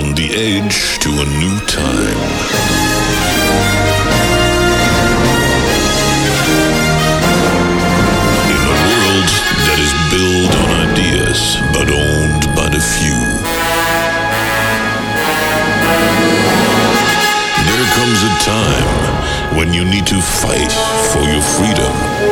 on the edge to a new time. In a world that is built on ideas but owned by the few. There comes a time when you need to fight for your freedom.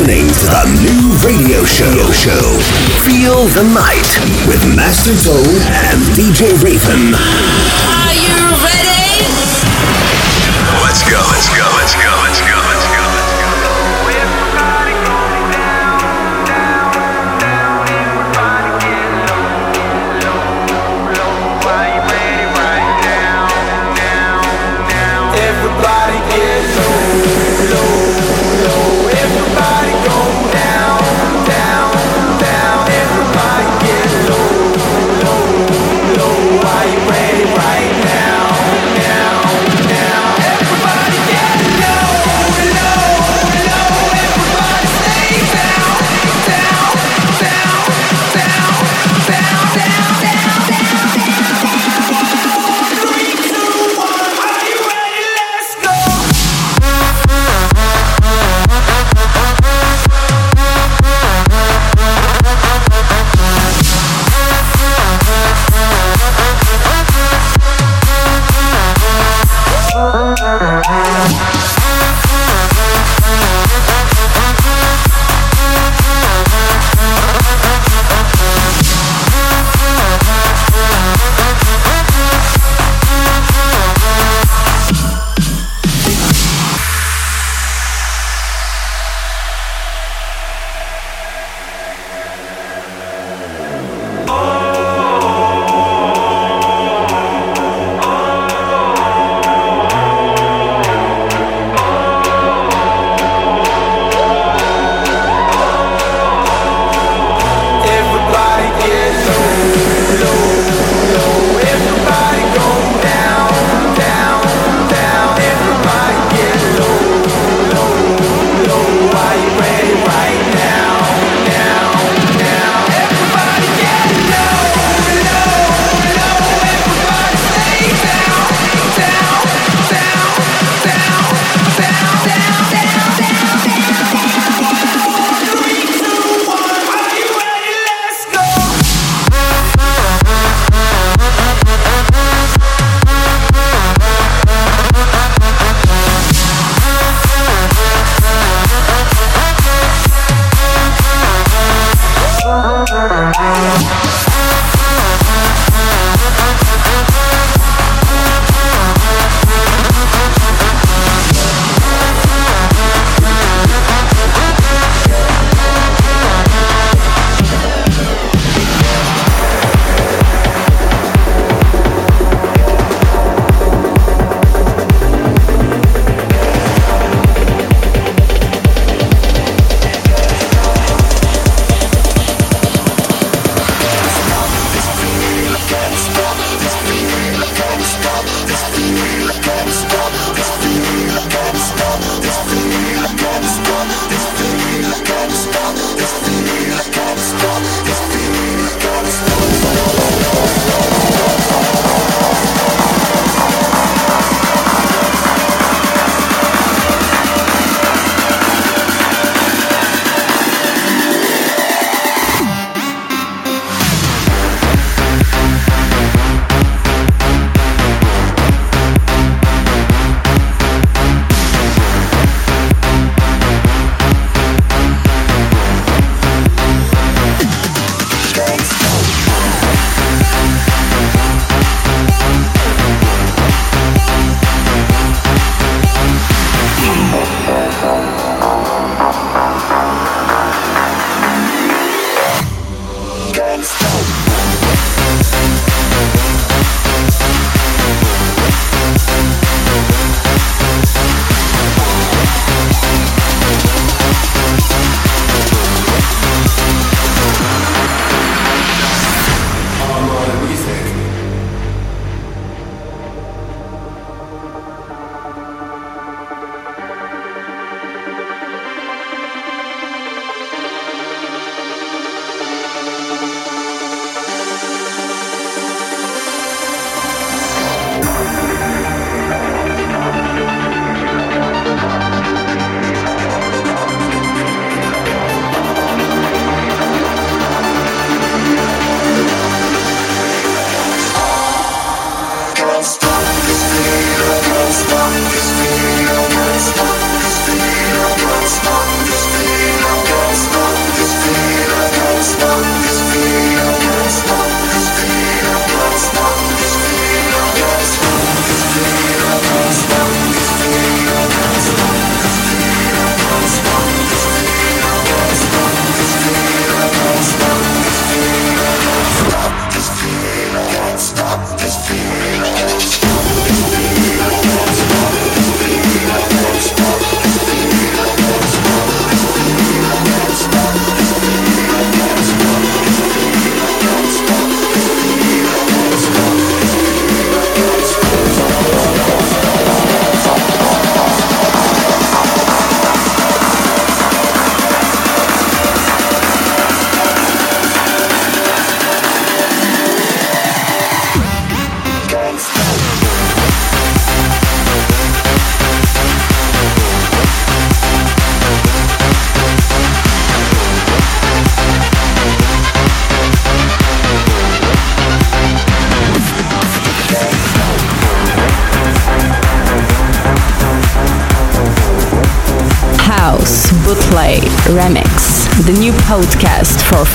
listening to the new radio show. show. Feel the night with Master Zone and DJ Raven.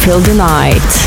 For the Night.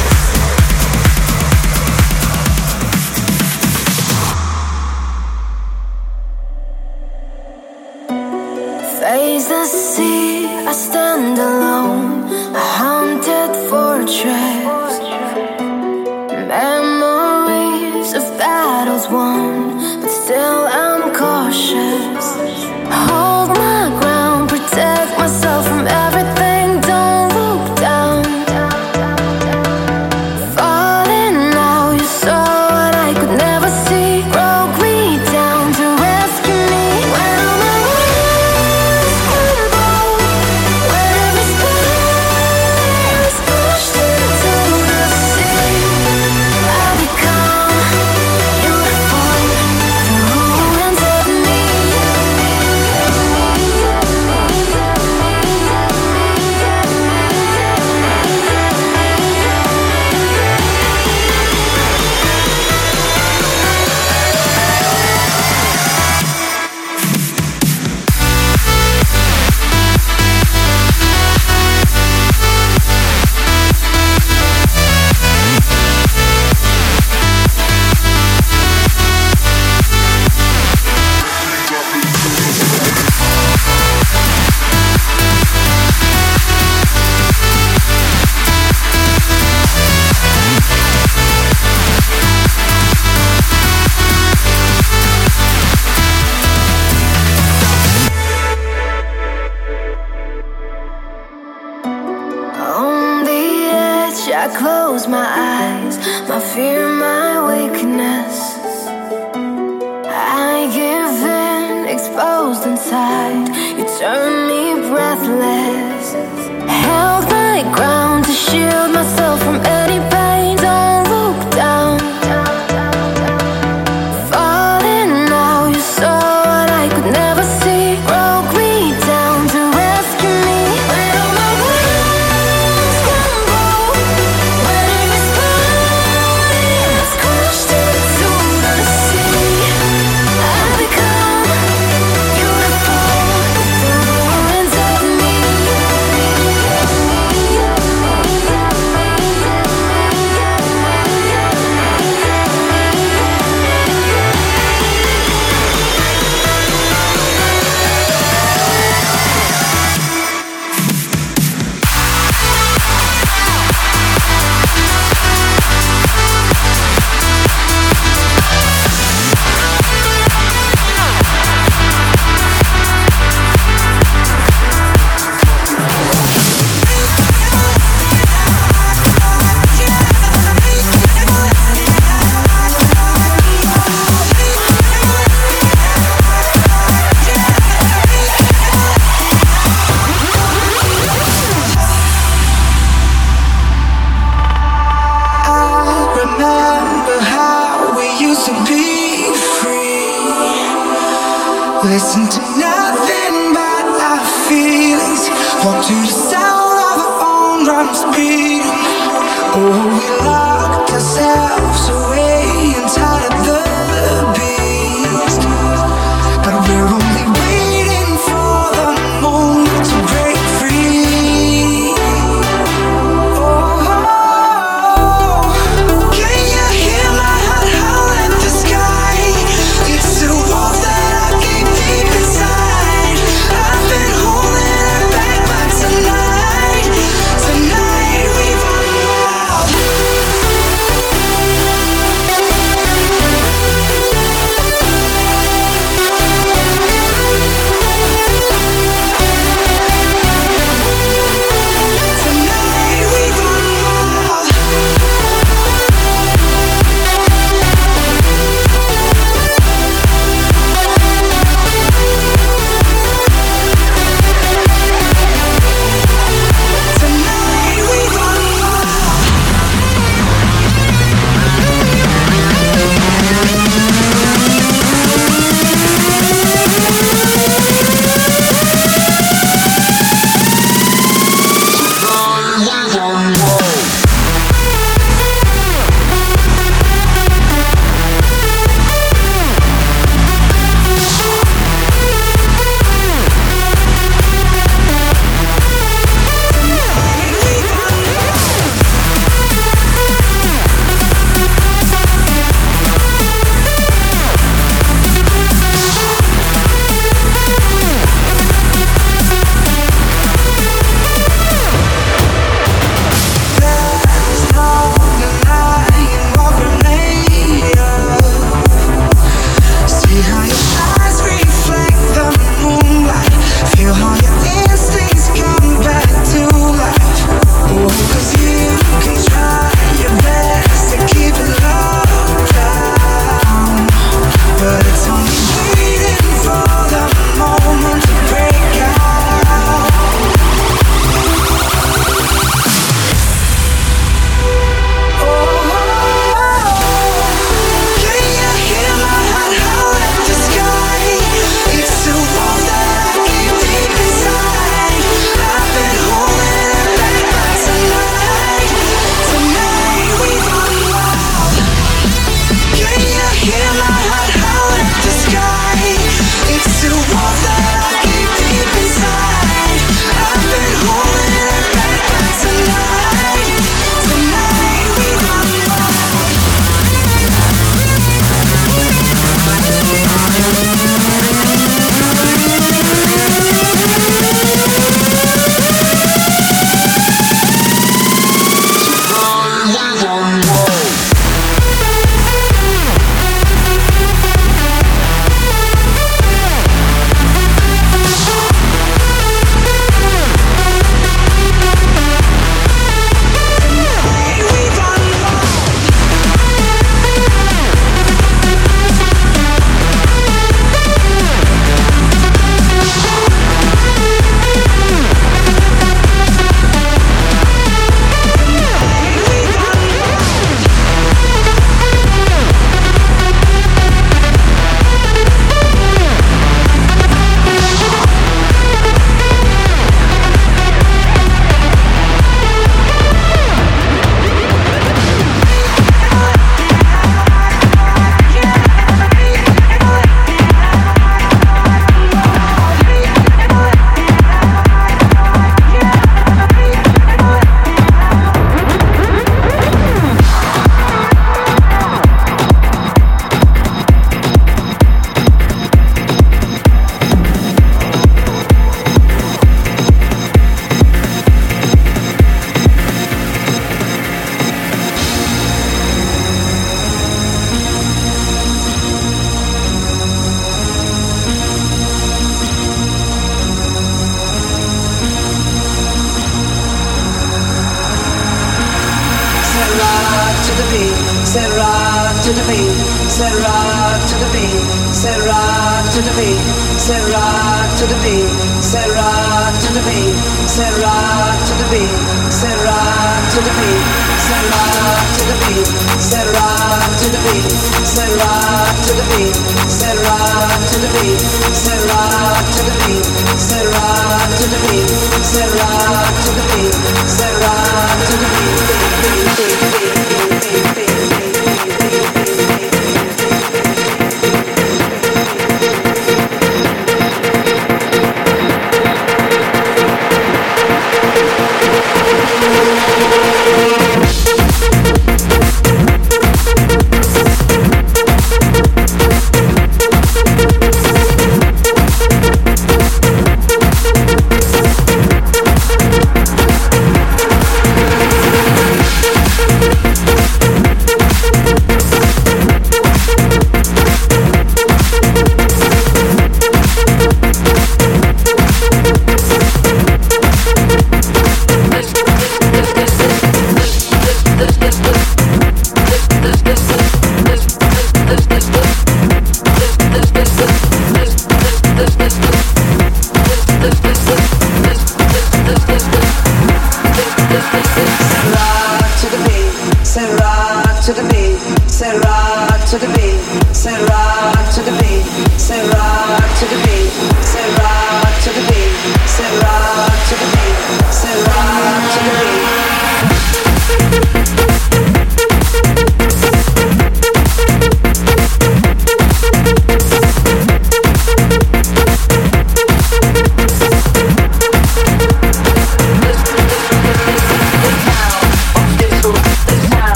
alive.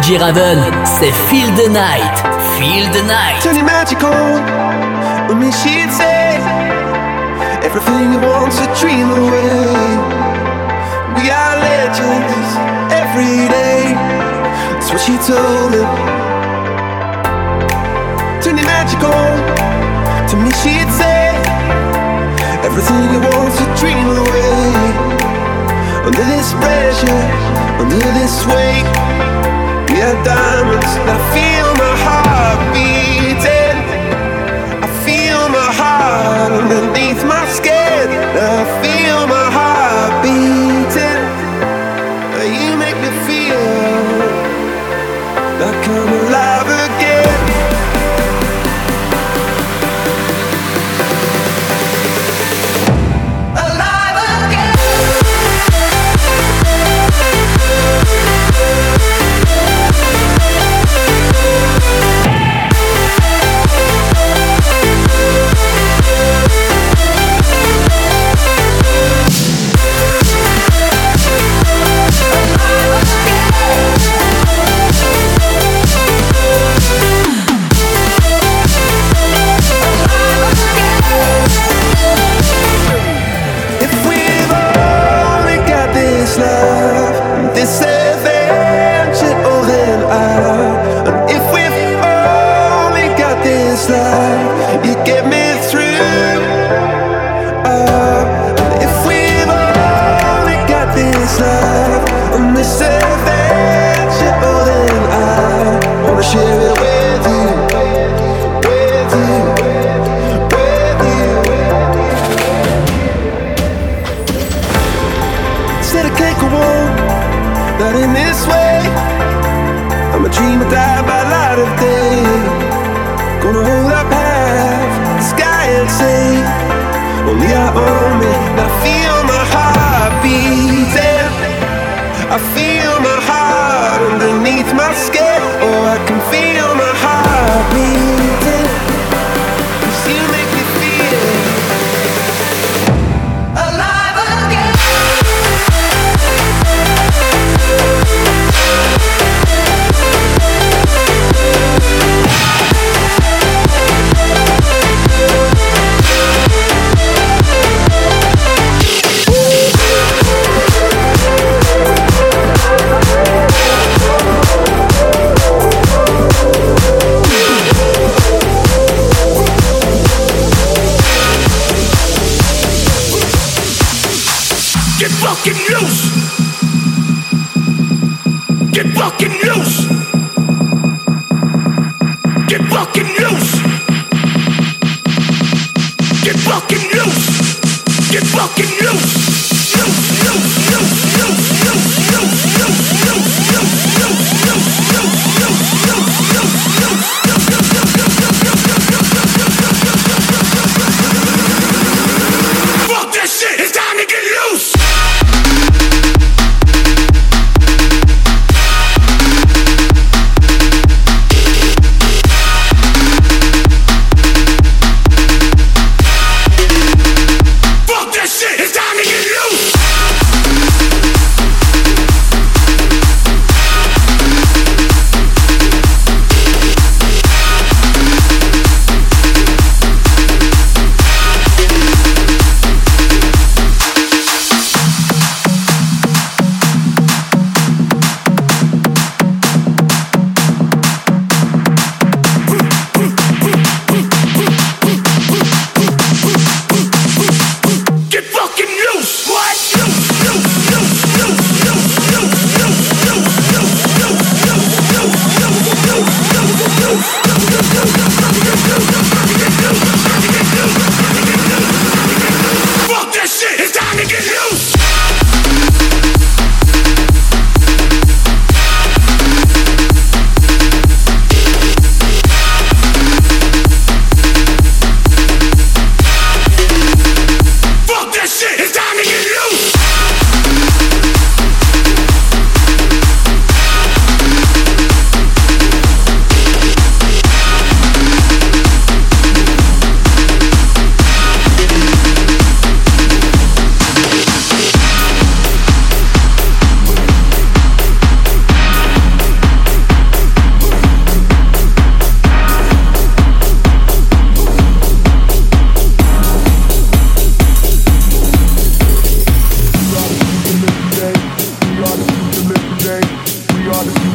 DJ Raven, c'est Feel the Night, Feel the Night. Turning magical, when me she'd say Everything you want to dream away. We are legends, every day That's what she told him Turning magical, to me she'd say Everything you want to dream away. Under this pressure, under this weight diamonds. I feel my heart beating. I feel my heart underneath my skin. I feel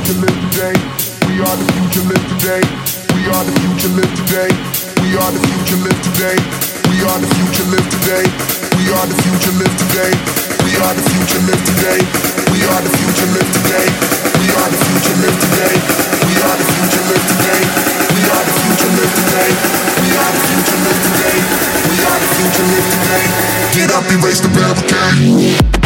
future, live today. We are the future, live today. We are the future, live today. We are the future, live today. We are the future, live today. We are the future, live today. We are the future, live today. We are the future, live today. We are the future, live today. We are the future, live today. We are the future, live today. We are the future, live today. We are the future, live today. Get up, erase the barricade.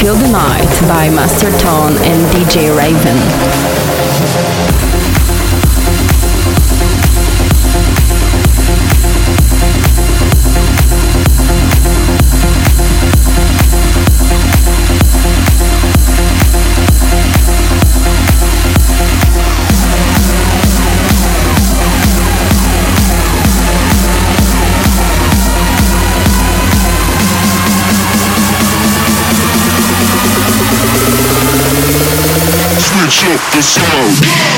Feel the Night by Master Tone and DJ Raven. the show.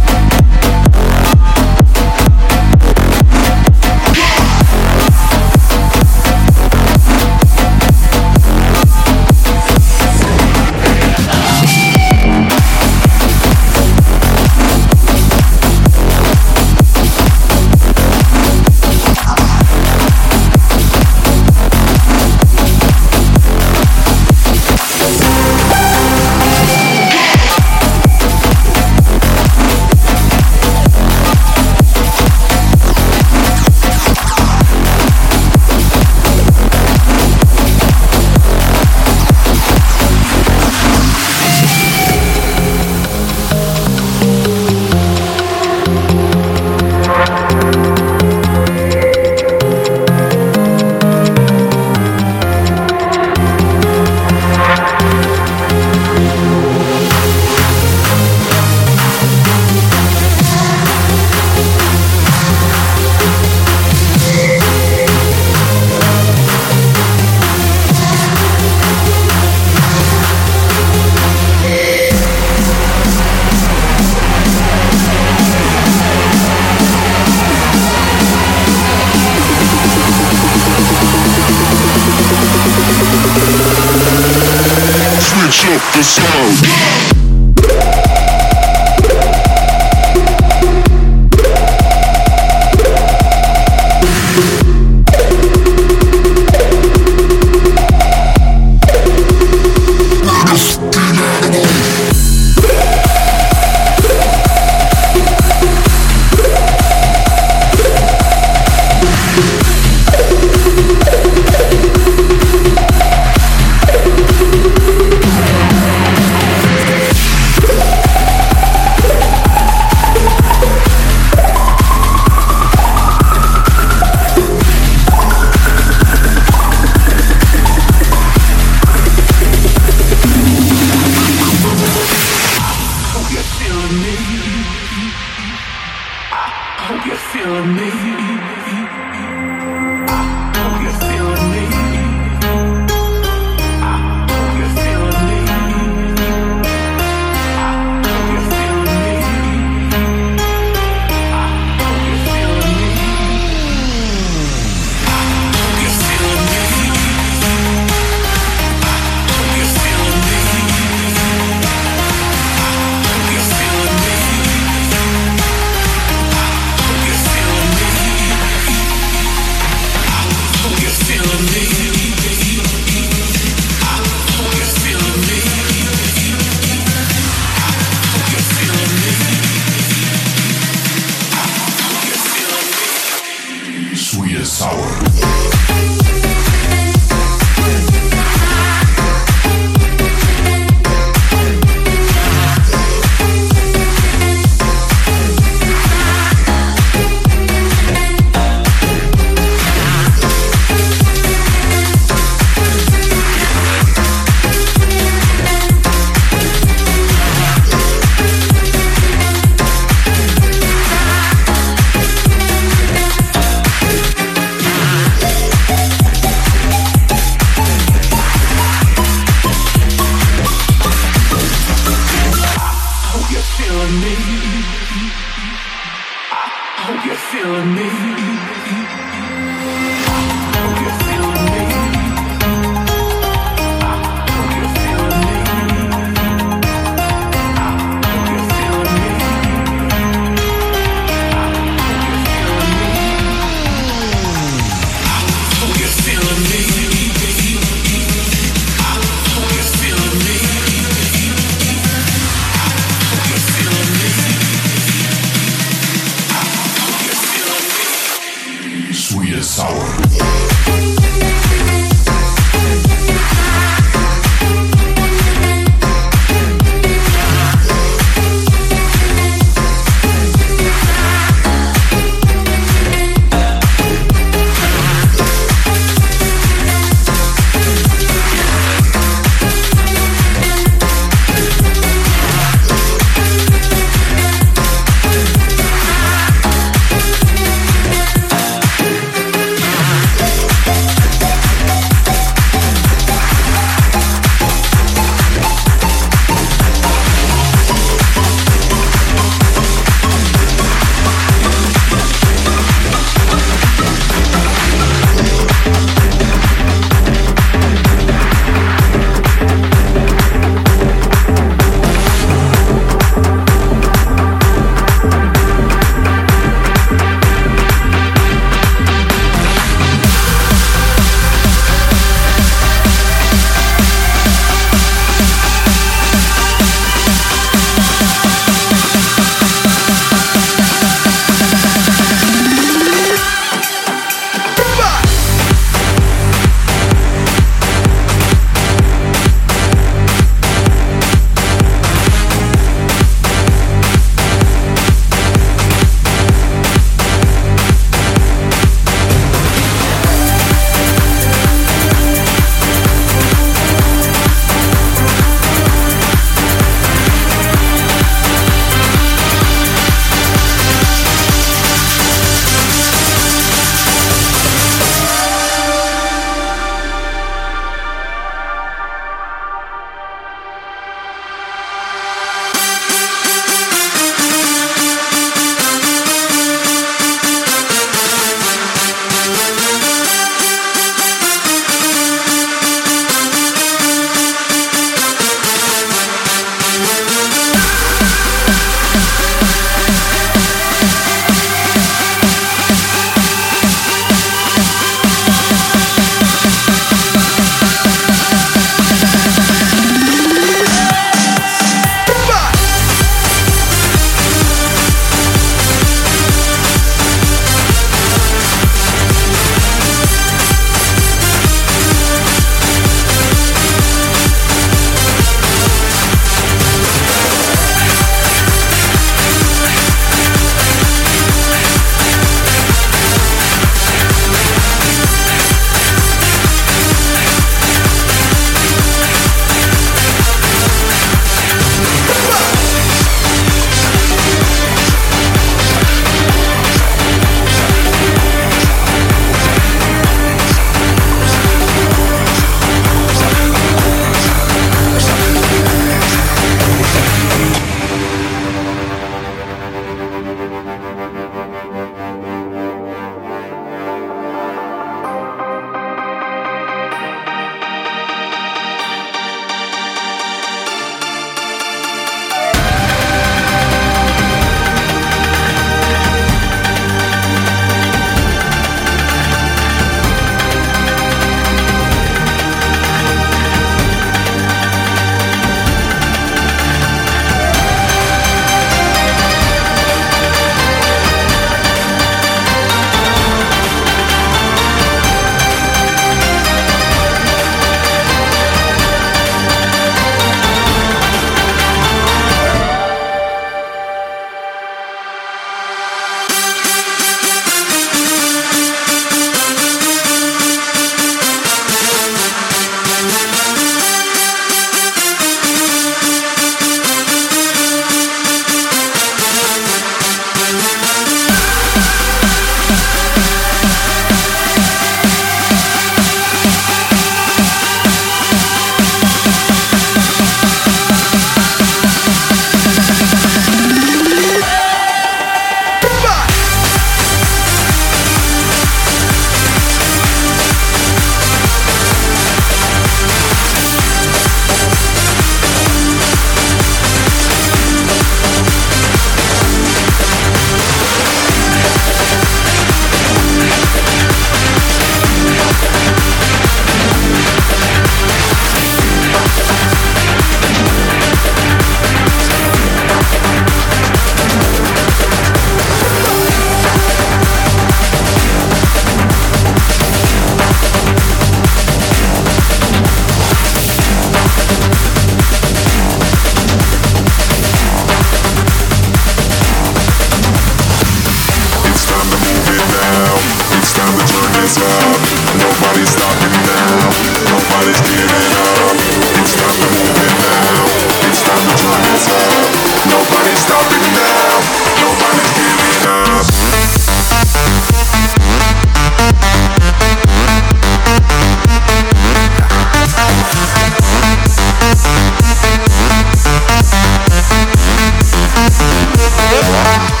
It's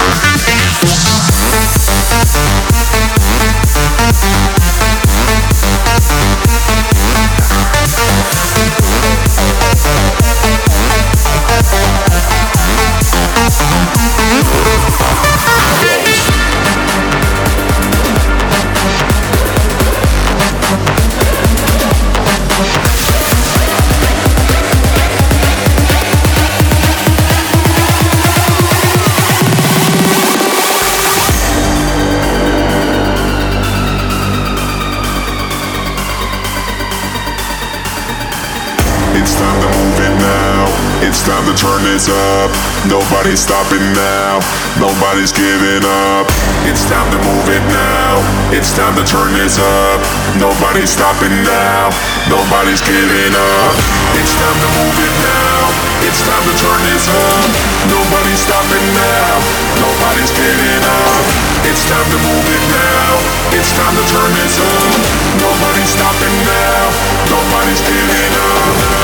Nobody's giving up. It's time to move it now. It's time to turn this up. Nobody's stopping now. Nobody's giving up. It's time to move it now. It's time to turn this up. Nobody's stopping now. Nobody's giving up. It's time to move it now. It's time to turn this up. Nobody's stopping now. Nobody's giving up.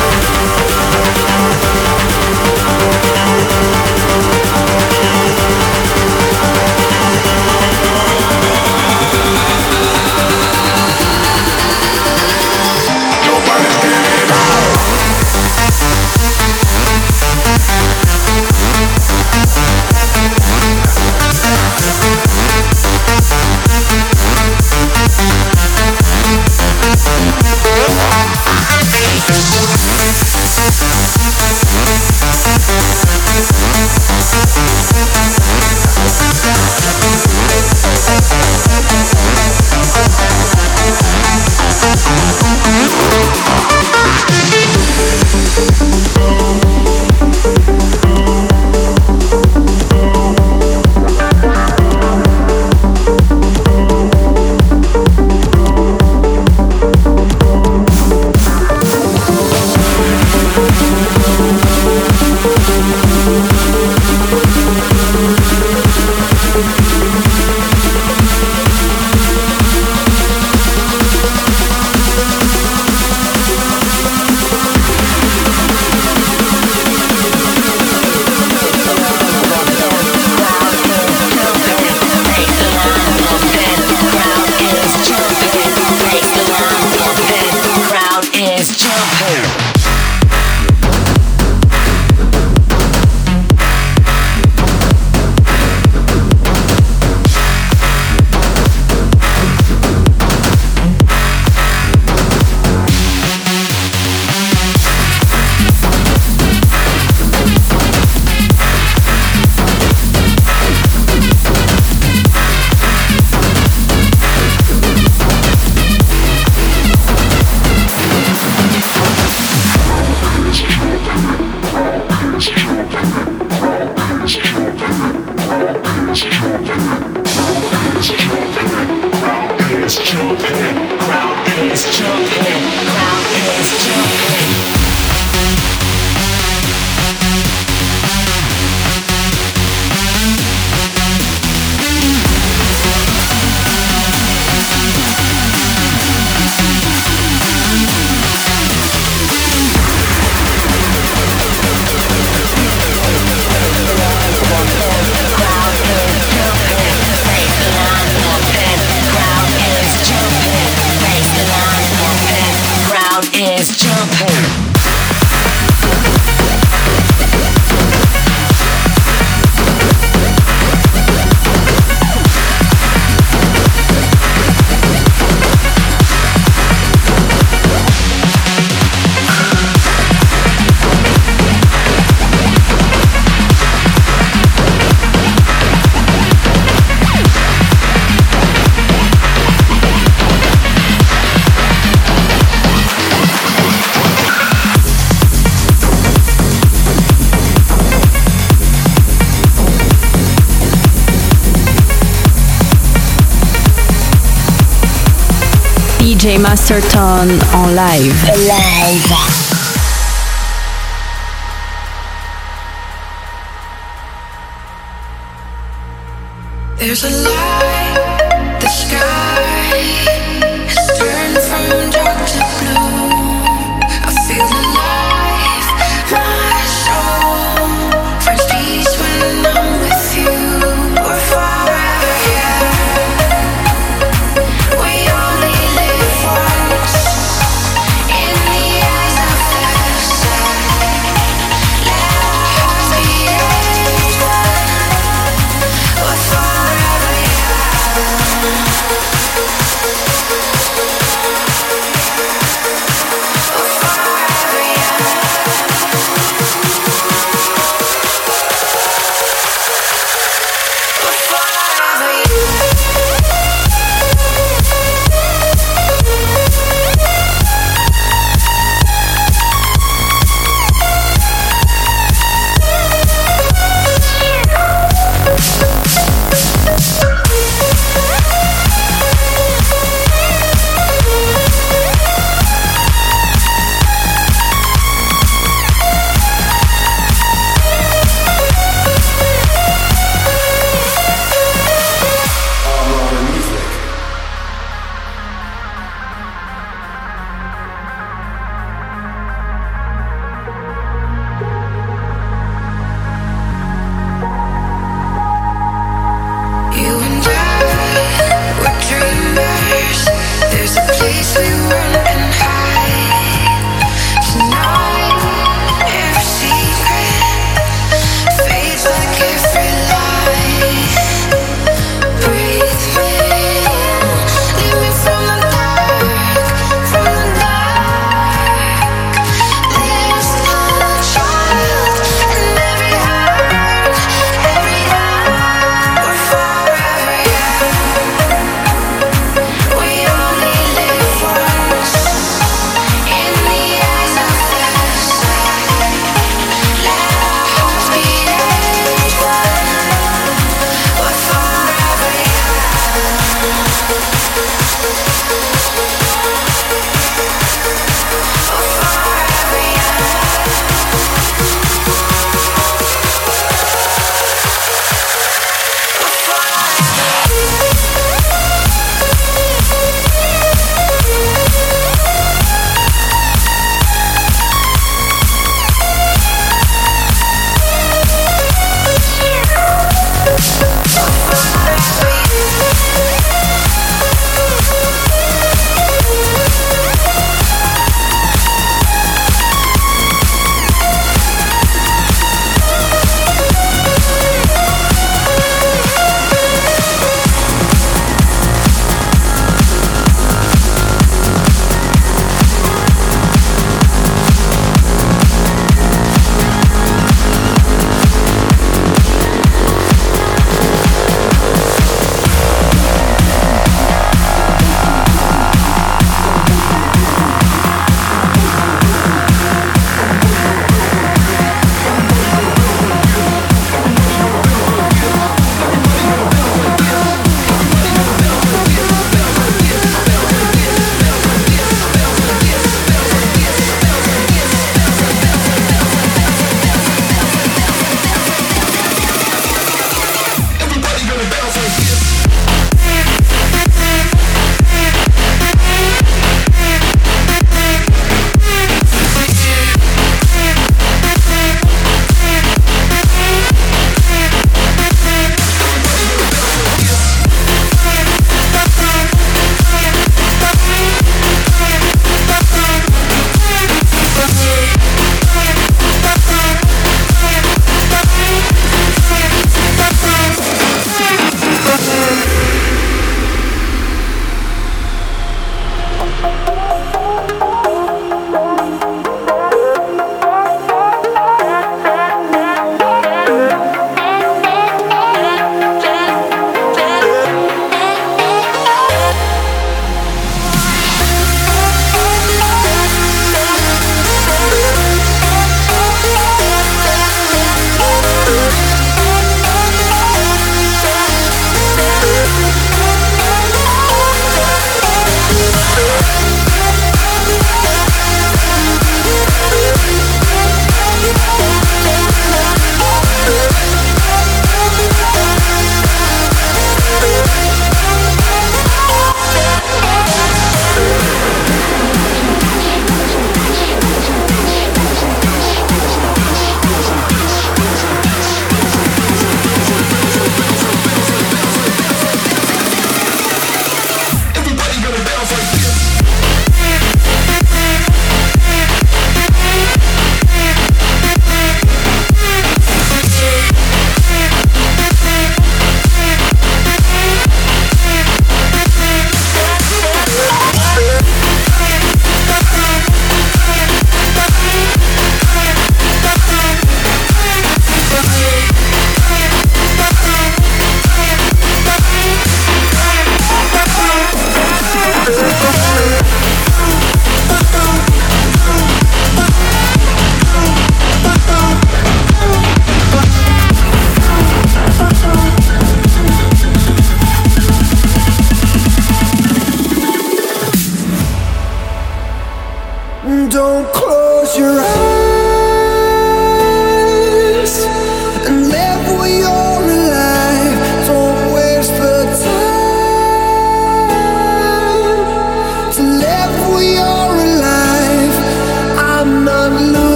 DJ Master Tone en live. Live. There's a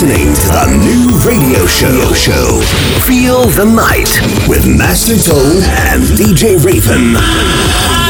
listening to the new radio show. show. Feel the night with Master Tone and DJ Raven.